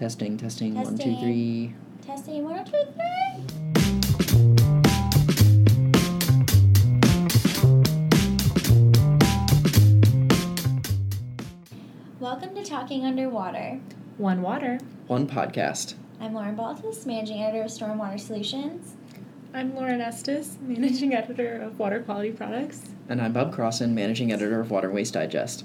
Testing, testing, one, two, Testing. three. Testing one, two, three. Welcome to Talking Underwater. One water. One podcast. I'm Lauren Baltus, Managing Editor of Stormwater Solutions. I'm Lauren Estes, managing editor of Water Quality Products. And I'm Bob Crossen, managing editor of Water Waste Digest.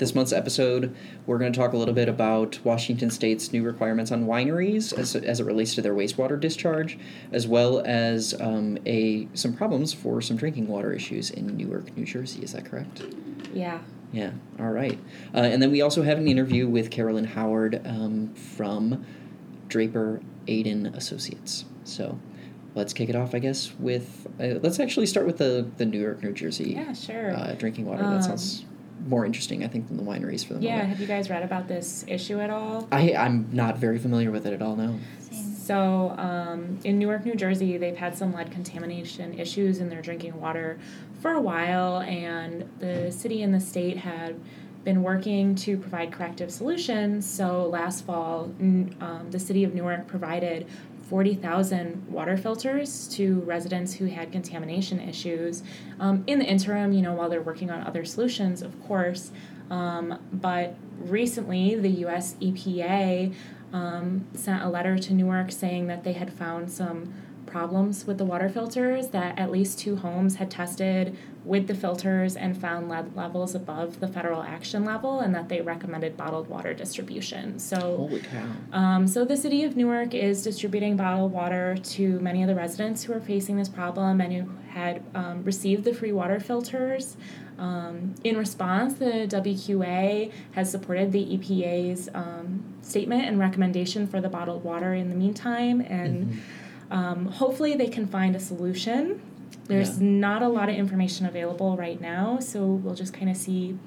This month's episode, we're going to talk a little bit about Washington State's new requirements on wineries as, as it relates to their wastewater discharge, as well as um, a some problems for some drinking water issues in Newark, New Jersey. Is that correct? Yeah. Yeah, all right. Uh, and then we also have an interview with Carolyn Howard um, from Draper Aden Associates. So let's kick it off, I guess, with uh, let's actually start with the, the Newark, New Jersey Yeah, sure. uh, drinking water. Um, that sounds more interesting, I think, than the wineries for the yeah, moment. have you guys read about this issue at all? I, I'm not very familiar with it at all, no. So, um, in Newark, New Jersey, they've had some lead contamination issues in their drinking water for a while, and the city and the state had been working to provide corrective solutions. So, last fall, um, the city of Newark provided 40,000 water filters to residents who had contamination issues. Um, in the interim, you know, while they're working on other solutions, of course. Um, but recently, the US EPA um, sent a letter to Newark saying that they had found some problems with the water filters, that at least two homes had tested with the filters and found lead levels above the federal action level, and that they recommended bottled water distribution. So, um, so the city of Newark is distributing bottled water to many of the residents who are facing this problem and who had um, received the free water filters. Um, in response, the WQA has supported the EPA's um, statement and recommendation for the bottled water in the meantime, and um, hopefully they can find a solution. There's Yeah. not a lot of information available right now, so we'll just kind of see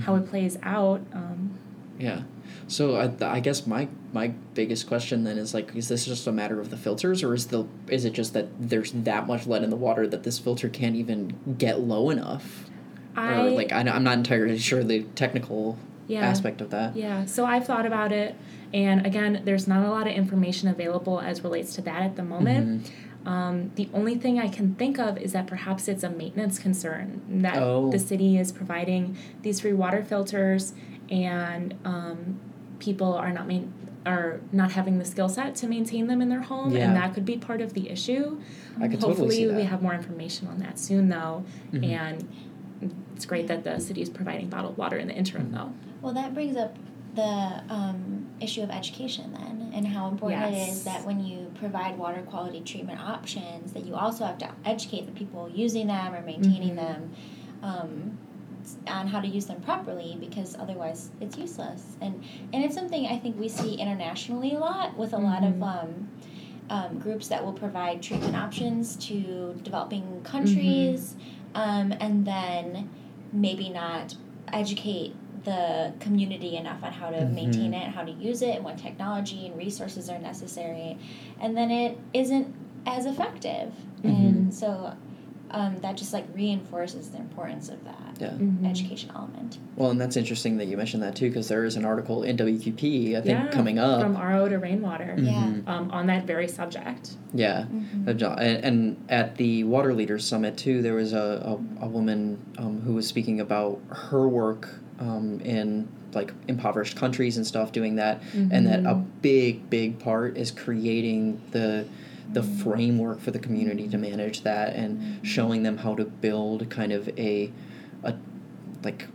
how it plays out. Um, Yeah. So I, I guess my my biggest question then is like, is this just a matter of the filters, or is the is it just that there's that much lead in the water that this filter can't even get low enough? I or like I, I'm not entirely sure the technical yeah. aspect of that. Yeah, so I've thought about it, and again, there's not a lot of information available as relates to that at the moment. Mm-hmm. Um, the only thing I can think of is that perhaps it's a maintenance concern that Oh. the city is providing these free water filters, and um, people are not main- are not having the skill set to maintain them in their home, Yeah. and that could be part of the issue. I could Hopefully, totally see that. we have more information on that soon, though, Mhm. and it's great that the city is providing bottled water in the interim, Mhm. though. Well, that brings up the um, issue of education then, and how important it Yes. is that when you provide water quality treatment options, that you also have to educate the people using them or maintaining Mhm. them um, on how to use them properly, because otherwise it's useless. And and it's something I think we see internationally a lot with a lot of Mhm. um, um, groups that will provide treatment options to developing countries, um, and then maybe not educate the community enough on how to Mhm. maintain it, how to use it, and what technology and resources are necessary, and then it isn't as effective, and so um, that just like reinforces the importance of that Yeah. Mhm. education element. Well, and that's interesting that you mentioned that too, because there is an article in WQP I think Yeah, coming up. from RO to rainwater Yeah. Mhm. um, on that very subject. Yeah. Mhm. Uh, And, and at the Water Leaders Summit too, there was a, a, a woman um, who was speaking about her work um, in like impoverished countries and stuff, doing that, and that a Mhm. big, big part is creating the the Mhm. framework for the community to manage that and Mhm. showing them how to build kind of a a like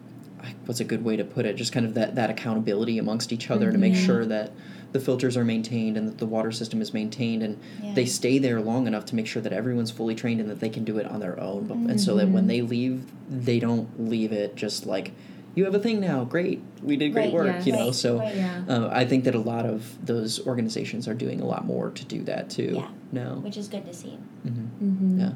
what's a good way to put it just kind of that that accountability amongst each other to make sure that the filters are maintained and that the water system is maintained and Yeah. they stay there long enough to make sure that everyone's fully trained and that they can do it on their own but, and so that when they leave they don't leave it just like you have a thing now great we did great Right, work yes. you know Right, so right. Yeah. uh, I think that a lot of those organizations are doing a lot more to do that too Yeah. now which is good to see. hmm Mhm. Yeah.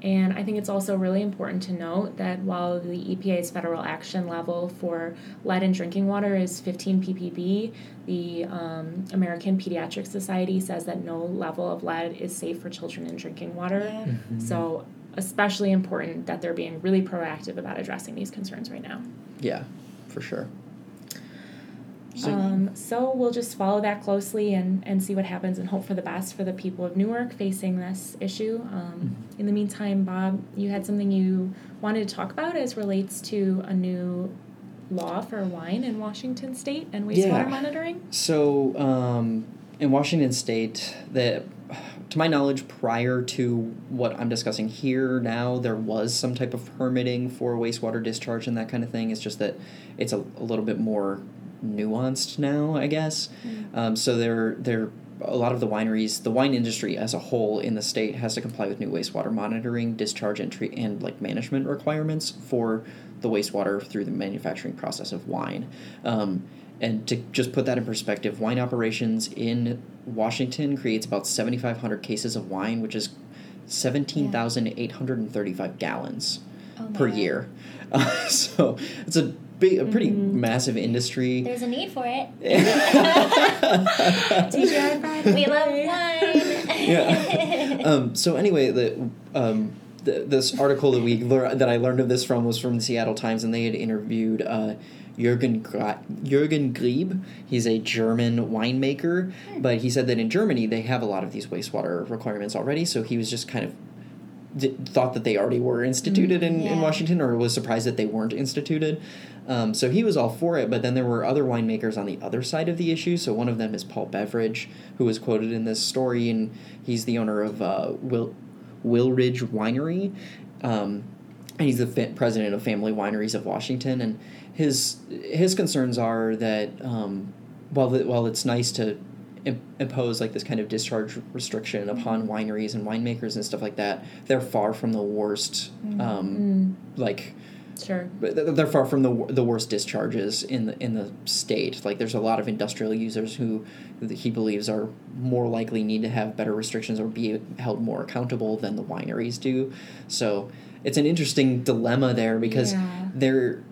And I think it's also really important to note that while the EPA's federal action level for lead in drinking water is 15 ppb, the um, American Pediatric Society says that no level of lead is safe for children in drinking water. Yeah. Mm-hmm. So, especially important that they're being really proactive about addressing these concerns right now. Yeah, for sure. Um, so we'll just follow that closely and, and see what happens and hope for the best for the people of Newark facing this issue. Um, in the meantime, Bob, you had something you wanted to talk about as relates to a new law for wine in Washington State and wastewater Yeah. monitoring. So, um, in Washington State, the to my knowledge, prior to what I'm discussing here now, there was some type of permitting for wastewater discharge and that kind of thing. It's just that it's a, a little bit more nuanced now, I guess. Um, so there, there, a lot of the wineries, the wine industry as a whole in the state has to comply with new wastewater monitoring, discharge, entry, and like management requirements for the wastewater through the manufacturing process of wine. Um, and to just put that in perspective, wine operations in Washington creates about 7,500 cases of wine, which is 17,835 gallons Oh per year. Uh, so it's a big, a pretty massive industry. There's a need for it. We love wine. yeah. Um, so anyway, the um, this article that we lear- that I learned of this from was from the Seattle Times, and they had interviewed uh, Jürgen Gra- Jürgen Grieb. He's a German winemaker, but he said that in Germany they have a lot of these wastewater requirements already. So he was just kind of d- thought that they already were instituted in, in Washington, or was surprised that they weren't instituted. Um, so he was all for it, but then there were other winemakers on the other side of the issue. So one of them is Paul Beveridge, who was quoted in this story, and he's the owner of uh, Will Wilridge Winery. Um, and he's the fa- president of Family Wineries of Washington, and his his concerns are that um, while the, while it's nice to im- impose like this kind of discharge restriction upon wineries and winemakers and stuff like that, they're far from the worst. Um, Mm, like sure. but they're far from the the worst discharges in the in the state. Like there's a lot of industrial users who he believes are more likely need to have better restrictions or be held more accountable than the wineries do. So it's an interesting dilemma there because Yeah. they're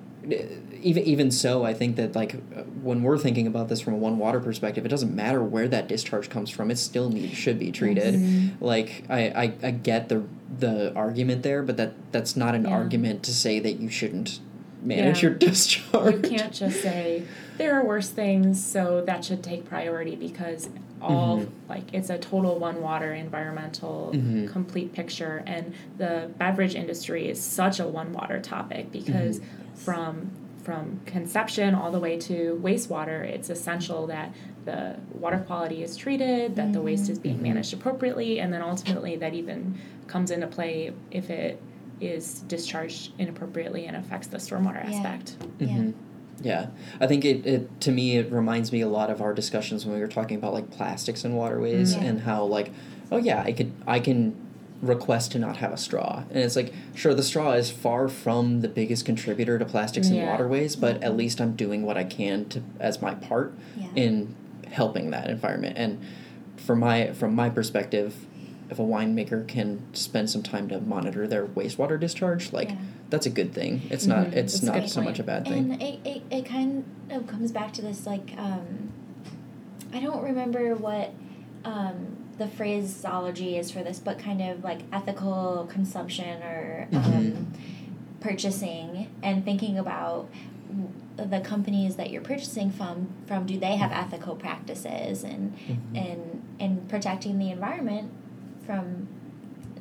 even even so I think that like when we're thinking about this from a one water perspective it doesn't matter where that discharge comes from it still need, should be treated Mhm. like I, I, I get the the argument there but that that's not an Yeah. argument to say that you shouldn't manage Yeah. your discharge You can't just say there are worse things, so that should take priority because all Mhm. like it's a total one water environmental Mhm. complete picture, and the beverage industry is such a one water topic because from from conception all the way to wastewater, it's essential that the water quality is treated, that the waste is being Mhm. managed appropriately, and then ultimately that even comes into play if it is discharged inappropriately and affects the stormwater Yeah. aspect. Yeah. Mhm. Yeah, I think it, it to me it reminds me a lot of our discussions when we were talking about like plastics and waterways Mm. Yeah. and how like oh yeah I could I can request to not have a straw and it's like sure the straw is far from the biggest contributor to plastics in Yeah. waterways but at least I'm doing what I can to as my part Yeah. in helping that environment and from my from my perspective if a winemaker can spend some time to monitor their wastewater discharge like Yeah. that's a good thing it's not Mhm. it's That's not so much a bad thing And it, it, it kind of comes back to this like um, I don't remember what um, the phraseology is for this, but kind of like ethical consumption or um, Mhm. purchasing and thinking about the companies that you're purchasing from from do they have ethical practices and Mhm. and and protecting the environment from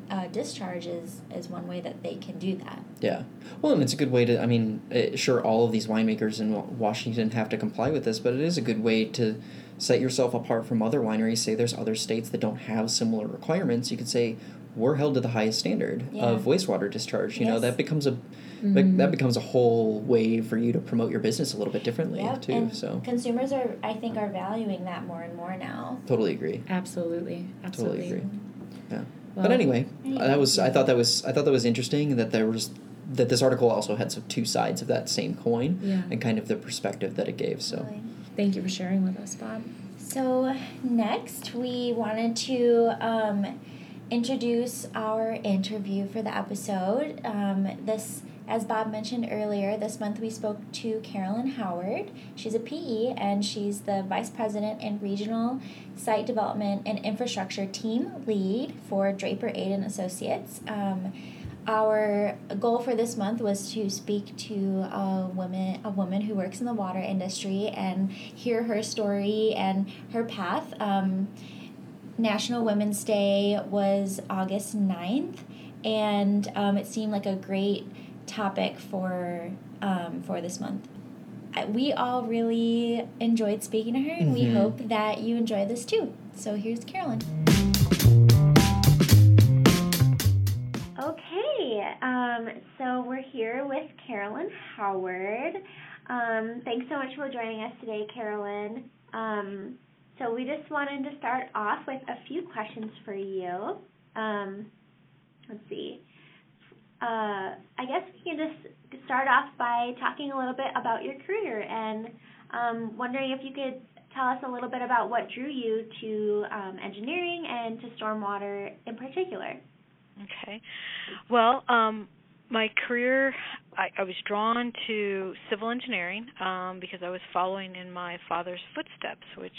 uh, discharge is, is one way that they can do that. Yeah. Well, and it's a good way to, I mean, uh, sure, all of these winemakers in Washington have to comply with this, but it is a good way to set yourself apart from other wineries. Say there's other states that don't have similar requirements. You could say, we're held to the highest standard Yeah. of wastewater discharge. You know, that becomes a. Mhm. That becomes a whole way for you to promote your business a little bit differently Yep, too. and So consumers are I think are valuing that more and more now. totally agree. Absolutely, absolutely. Totally agree. Yeah. Well, but anyway, Anyway. that was I thought that was I thought that was interesting that there was that this article also had some two sides of that same coin Yeah. and kind of the perspective that it gave. So Really. Thank you for sharing with us, Bob. So next we wanted to um, introduce our interview for the episode. Um, this, as Bob mentioned earlier, this month we spoke to Carolyn Howard. She's a PE and she's the Vice President and Regional Site Development and Infrastructure Team Lead for Draper Aden Associates. Um, our goal for this month was to speak to a woman a woman who works in the water industry and hear her story and her path. Um, National Women's Day was August 9th, and um, it seemed like a great topic for um, for this month. We all really enjoyed speaking to her, and mm-hmm. we hope that you enjoy this too. So here's Carolyn. Okay, um, so we're here with Carolyn Howard. Um, thanks so much for joining us today, Carolyn. Um, so we just wanted to start off with a few questions for you. Um, let's see. Uh, I guess we can just start off by talking a little bit about your career and um, wondering if you could tell us a little bit about what drew you to um, engineering and to stormwater in particular. Okay. Well, um, my career, I, I was drawn to civil engineering um, because I was following in my father's footsteps, which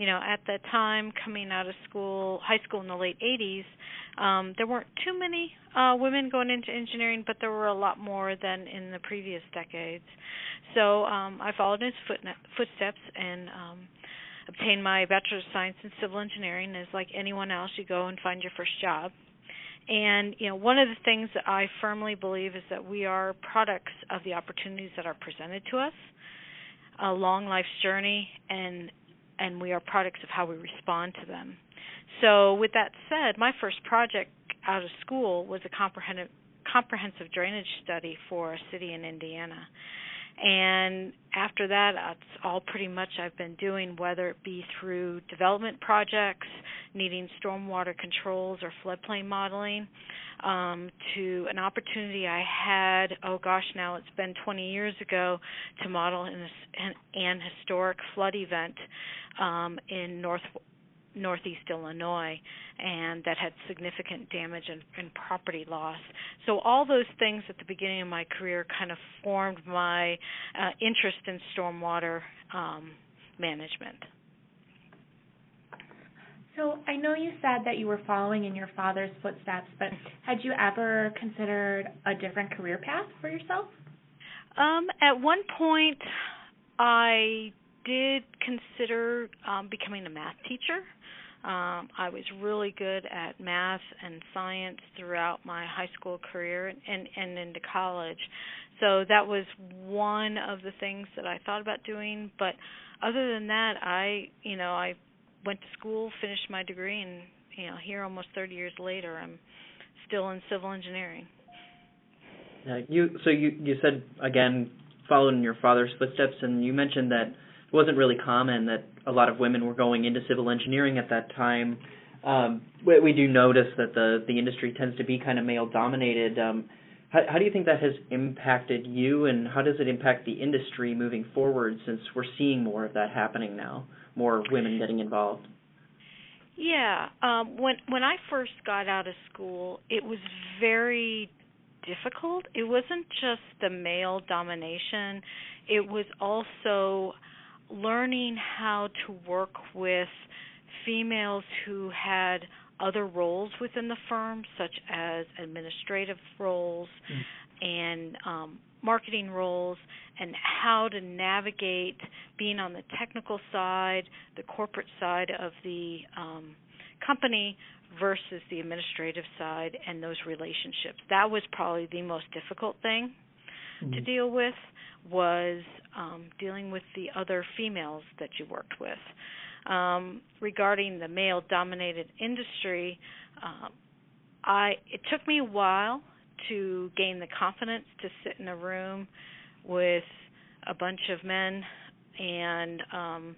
you know, at that time coming out of school, high school in the late 80s, um, there weren't too many uh, women going into engineering, but there were a lot more than in the previous decades. So um, I followed his foot, footsteps and um, obtained my Bachelor of Science in Civil Engineering. As like anyone else, you go and find your first job. And you know, one of the things that I firmly believe is that we are products of the opportunities that are presented to us a long life's journey and and we are products of how we respond to them. So, with that said, my first project out of school was a comprehensive comprehensive drainage study for a city in Indiana. And after that, it's all pretty much I've been doing, whether it be through development projects, needing stormwater controls or floodplain modeling, um, to an opportunity I had, oh gosh, now it's been 20 years ago, to model an, an, an historic flood event um, in North northeast Illinois, and that had significant damage and, and, property loss. So all those things at the beginning of my career kind of formed my uh, interest in stormwater um, management. So I know you said that you were following in your father's footsteps, but had you ever considered a different career path for yourself? Um, at one point, I did consider um, becoming a math teacher. Um, I was really good at math and science throughout my high school career and, and, into college. So that was one of the things that I thought about doing. But other than that, I, you know, I went to school, finished my degree, and you know, here almost 30 years later, I'm still in civil engineering. Yeah, you so you you said again followed in your father's footsteps, and you mentioned that it wasn't really common that a lot of women were going into civil engineering at that time. Um, we, we do notice that the the industry tends to be kind of male dominated. Um, how, how do you think that has impacted you, and how does it impact the industry moving forward? Since we're seeing more of that happening now, more women getting involved. Yeah, um, when when I first got out of school, it was very difficult. It wasn't just the male domination; it was also learning how to work with females who had other roles within the firm, such as administrative roles mm. and um, marketing roles, and how to navigate being on the technical side, the corporate side of the um, company versus the administrative side and those relationships. That was probably the most difficult thing mm-hmm. to deal with was um, dealing with the other females that you worked with. Um, regarding the male dominated industry, uh, I it took me a while to gain the confidence to sit in a room with a bunch of men and um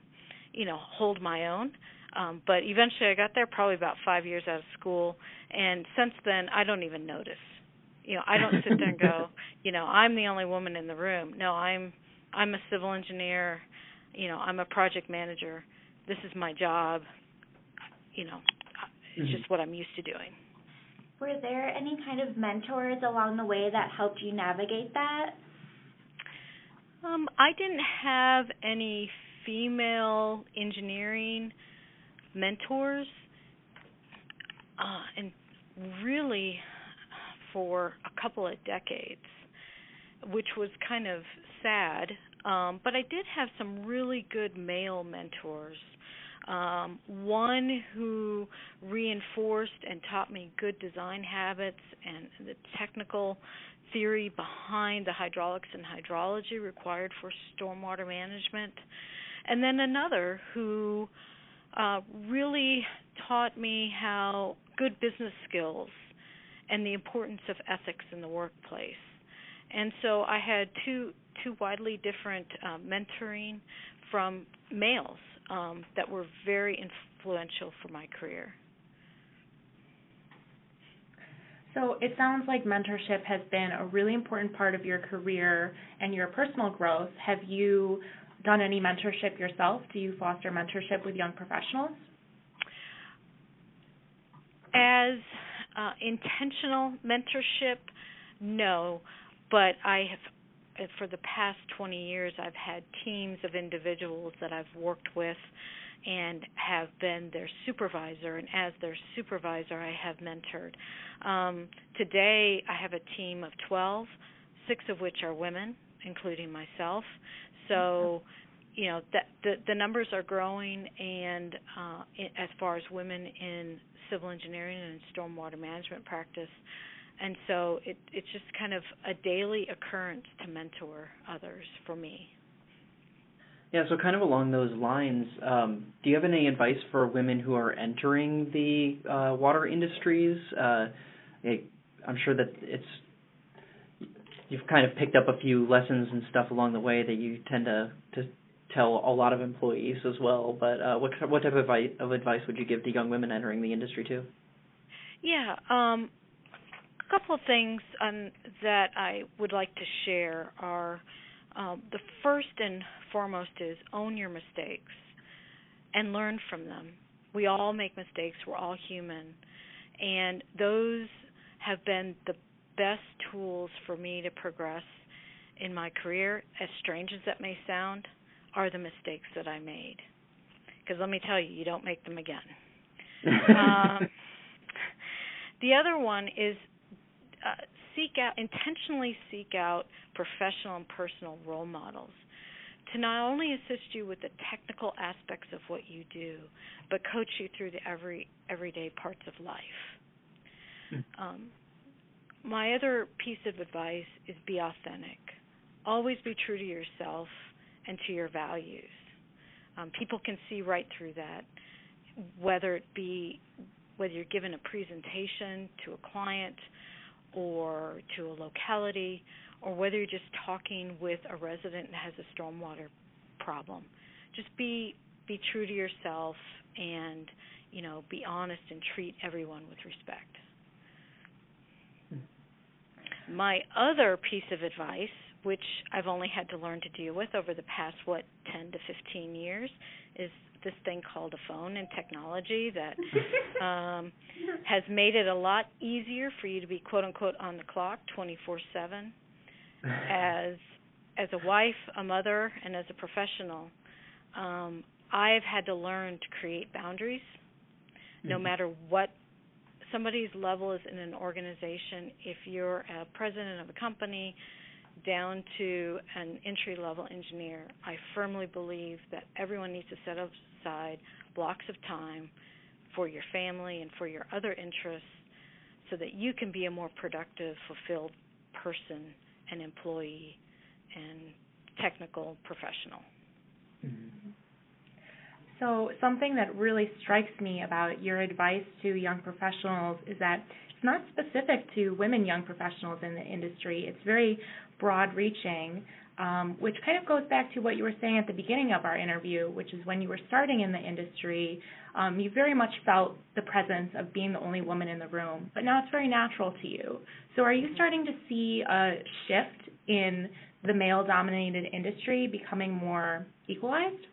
you know hold my own um but eventually I got there probably about 5 years out of school and since then I don't even notice you know, I don't sit there and go, you know, I'm the only woman in the room. No, I'm I'm a civil engineer, you know, I'm a project manager. This is my job. You know, it's mm-hmm. just what I'm used to doing. Were there any kind of mentors along the way that helped you navigate that? Um, I didn't have any female engineering mentors. Uh, and really for a couple of decades, which was kind of sad. Um, but I did have some really good male mentors. Um, one who reinforced and taught me good design habits and the technical theory behind the hydraulics and hydrology required for stormwater management. And then another who uh, really taught me how good business skills and the importance of ethics in the workplace. And so I had two two widely different uh, mentoring from males um, that were very influential for my career. So it sounds like mentorship has been a really important part of your career and your personal growth. Have you done any mentorship yourself? Do you foster mentorship with young professionals? As uh, intentional mentorship, no, but I have, uh, for the past 20 years, I've had teams of individuals that I've worked with and have been their supervisor, and as their supervisor, I have mentored. Um, today, I have a team of 12, six of which are women, including myself. So, you know, that the the numbers are growing, and uh, as far as women in civil engineering and stormwater management practice, and so it it's just kind of a daily occurrence to mentor others for me. Yeah, so kind of along those lines, um, do you have any advice for women who are entering the uh, water industries? Uh, I'm sure that it's you've kind of picked up a few lessons and stuff along the way that you tend to to tell a lot of employees as well. But uh, what what type of advice, of advice would you give to young women entering the industry too? Yeah, um, a couple of things um, that I would like to share are um, the first and foremost is own your mistakes and learn from them. We all make mistakes. We're all human, and those have been the best tools for me to progress in my career, as strange as that may sound are the mistakes that I made. Because let me tell you, you don't make them again. um, the other one is uh, seek out, intentionally seek out professional and personal role models to not only assist you with the technical aspects of what you do, but coach you through the every everyday parts of life. Hmm. Um, my other piece of advice is be authentic. Always be true to yourself and to your values. Um, people can see right through that, whether it be whether you're given a presentation to a client or to a locality, or whether you're just talking with a resident that has a stormwater problem. Just be be true to yourself and you know be honest and treat everyone with respect. Hmm. My other piece of advice which I've only had to learn to deal with over the past what 10 to 15 years is this thing called a phone and technology that um has made it a lot easier for you to be quote unquote on the clock 24/7 as as a wife, a mother, and as a professional. Um I've had to learn to create boundaries no mm-hmm. matter what somebody's level is in an organization if you're a president of a company down to an entry level engineer, I firmly believe that everyone needs to set aside blocks of time for your family and for your other interests so that you can be a more productive, fulfilled person and employee and technical professional. Mm-hmm. So, something that really strikes me about your advice to young professionals is that it's not specific to women young professionals in the industry. It's very broad reaching, um, which kind of goes back to what you were saying at the beginning of our interview, which is when you were starting in the industry, um, you very much felt the presence of being the only woman in the room, but now it's very natural to you. So are you starting to see a shift in the male dominated industry becoming more equalized?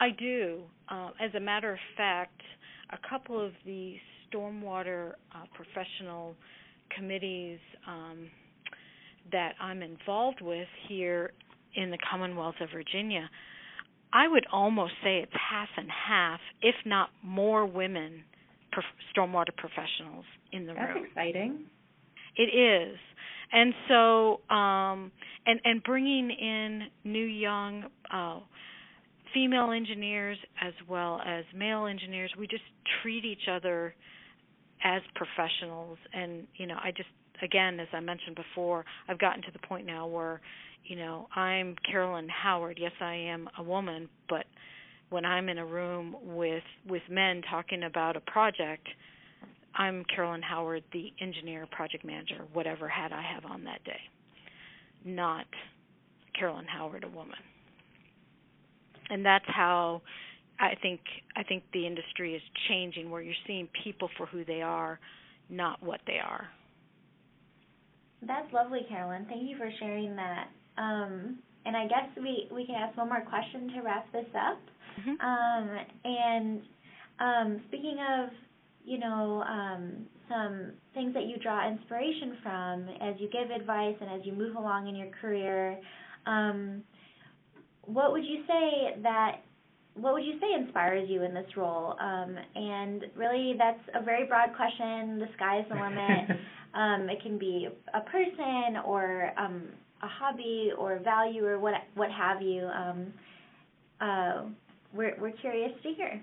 I do. Uh, as a matter of fact, a couple of the stormwater uh, professional committees um, that I'm involved with here in the Commonwealth of Virginia, I would almost say it's half and half, if not more women, prof- stormwater professionals in the That's room. That's exciting. It is, and so um, and and bringing in new young. Uh, female engineers as well as male engineers we just treat each other as professionals. And you know i just again as i mentioned before i've gotten to the point now where you know i'm carolyn howard. Yes i am a woman but when i'm in a room with with men talking about a project i'm carolyn howard the engineer project manager whatever hat i have on that day. Not carolyn howard a woman. And that's how I think I think the industry is changing where you're seeing people for who they are, not what they are. That's lovely, Carolyn. Thank you for sharing that. Um, and I guess we we can ask one more question to wrap this up. Mm-hmm. Um, and um, speaking of, you know, um, some things that you draw inspiration from as you give advice and as you move along in your career, um, what would you say that what would you say inspires you in this role? Um, and really, that's a very broad question. The sky's the limit. um, it can be a person or um, a hobby or value or what what have you. Um, uh, we're we're curious to hear.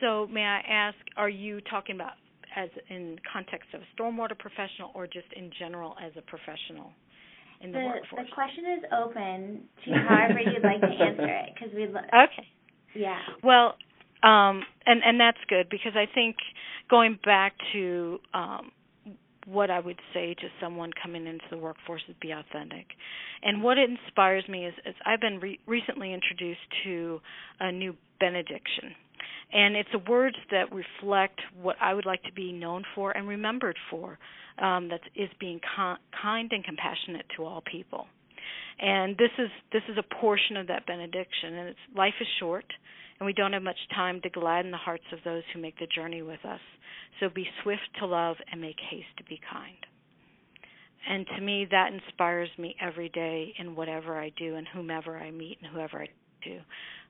So, may I ask, are you talking about as in context of a stormwater professional or just in general as a professional? In the, the workforce? The question is open to however you'd like to answer it because we. Lo- okay. Yeah. Well, um, and and that's good because I think going back to um, what I would say to someone coming into the workforce is be authentic. And what inspires me is, is I've been re- recently introduced to a new benediction. And it's a words that reflect what I would like to be known for and remembered for um, that is being con- kind and compassionate to all people. And this is this is a portion of that benediction, and it's life is short, and we don't have much time to gladden the hearts of those who make the journey with us. So be swift to love and make haste to be kind. And to me, that inspires me every day in whatever I do and whomever I meet and whoever I do.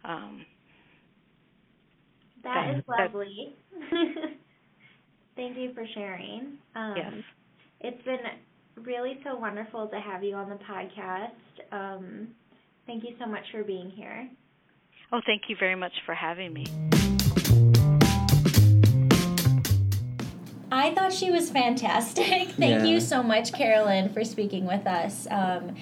Um, that, that is lovely. Thank you for sharing. Um, yes. It's been really so wonderful to have you on the podcast. Um, thank you so much for being here. Oh, thank you very much for having me. I thought she was fantastic. Thank yeah. you so much, Carolyn, for speaking with us. Um,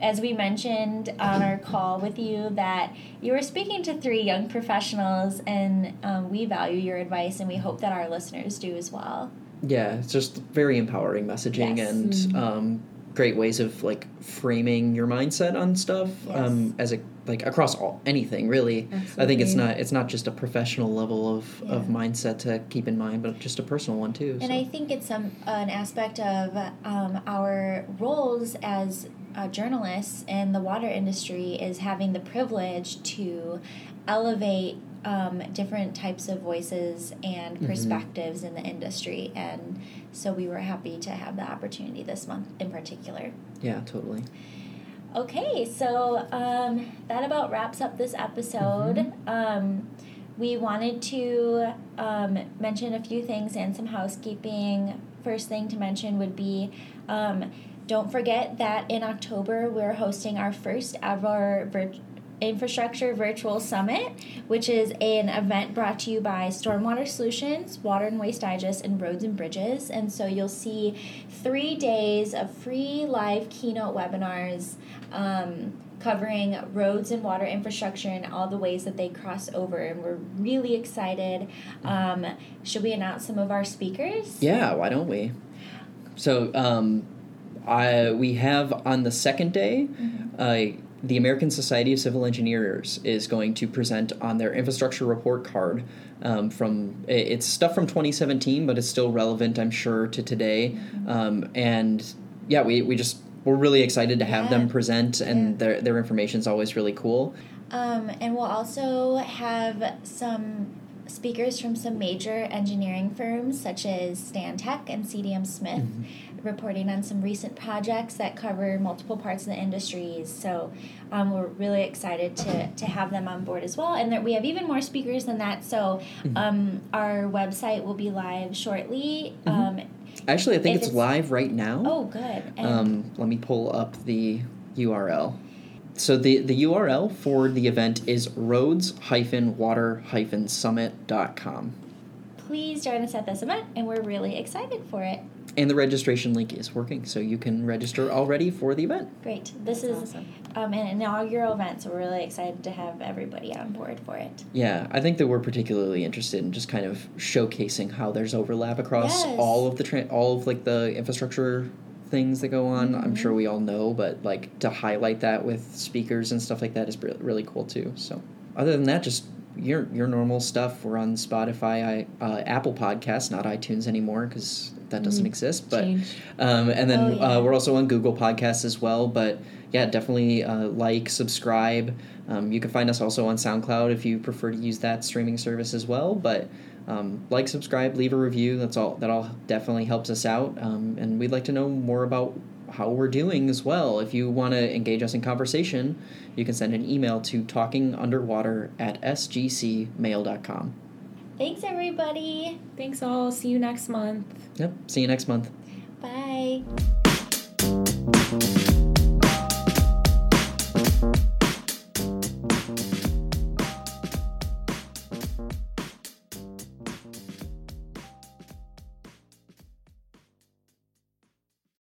as we mentioned on our call with you, that you were speaking to three young professionals, and um, we value your advice, and we hope that our listeners do as well. Yeah, it's just very empowering messaging yes. and mm-hmm. um, great ways of like framing your mindset on stuff yes. um, as a like across all anything really. Absolutely. I think it's not it's not just a professional level of, yeah. of mindset to keep in mind, but just a personal one too. And so. I think it's some an aspect of um, our roles as uh, journalists in the water industry is having the privilege to elevate um, different types of voices and mm-hmm. perspectives mm-hmm. in the industry. And so we were happy to have the opportunity this month in particular. Yeah, totally. Okay, so um, that about wraps up this episode. Mm-hmm. Um, we wanted to um, mention a few things and some housekeeping. First thing to mention would be um, don't forget that in October we're hosting our first ever Infrastructure Virtual Summit, which is an event brought to you by Stormwater Solutions, Water and Waste Digest, and Roads and Bridges. And so you'll see three days of free live keynote webinars um, covering roads and water infrastructure and all the ways that they cross over. And we're really excited. Um, should we announce some of our speakers? Yeah, why don't we? So, um, I, we have on the second day, mm-hmm. uh, the American Society of Civil Engineers is going to present on their infrastructure report card um, from it's stuff from 2017, but it's still relevant, I'm sure, to today. Mm-hmm. Um, and yeah, we, we just we're really excited to have yeah. them present, and yeah. their their information is always really cool. Um, and we'll also have some speakers from some major engineering firms such as Stantec and CDM Smith. Mm-hmm reporting on some recent projects that cover multiple parts of the industries. So um, we're really excited to, to have them on board as well. And there, we have even more speakers than that. So mm-hmm. um, our website will be live shortly. Mm-hmm. Um, Actually, I think it's, it's- live right now. Oh, good. Um, let me pull up the URL. So the, the URL for the event is roads-water-summit.com. please join us at this event, and we're really excited for it. And the registration link is working, so you can register already for the event. Great. This That's is awesome. um, an inaugural event, so we're really excited to have everybody on board for it. Yeah, I think that we're particularly interested in just kind of showcasing how there's overlap across Yes. all of the tra- all of like the infrastructure things that go on. I'm Mhm. sure we all know, but like to highlight that with speakers and stuff like that is re- really cool too. So, other than that, just your your normal stuff. We're on Spotify, I, uh, Apple Podcasts, not iTunes anymore because that doesn't Mm, exist. But um, and then Oh, yeah. uh, we're also on Google Podcasts as well. But yeah, definitely uh, like, subscribe. Um, you can find us also on SoundCloud if you prefer to use that streaming service as well. But um, like, subscribe, leave a review. That's all. That all definitely helps us out. Um, and we'd like to know more about how we're doing as well. If you want to engage us in conversation, you can send an email to talkingunderwater at sgcmail.com. Thanks, everybody. Thanks all. See you next month. Yep. See you next month. Bye.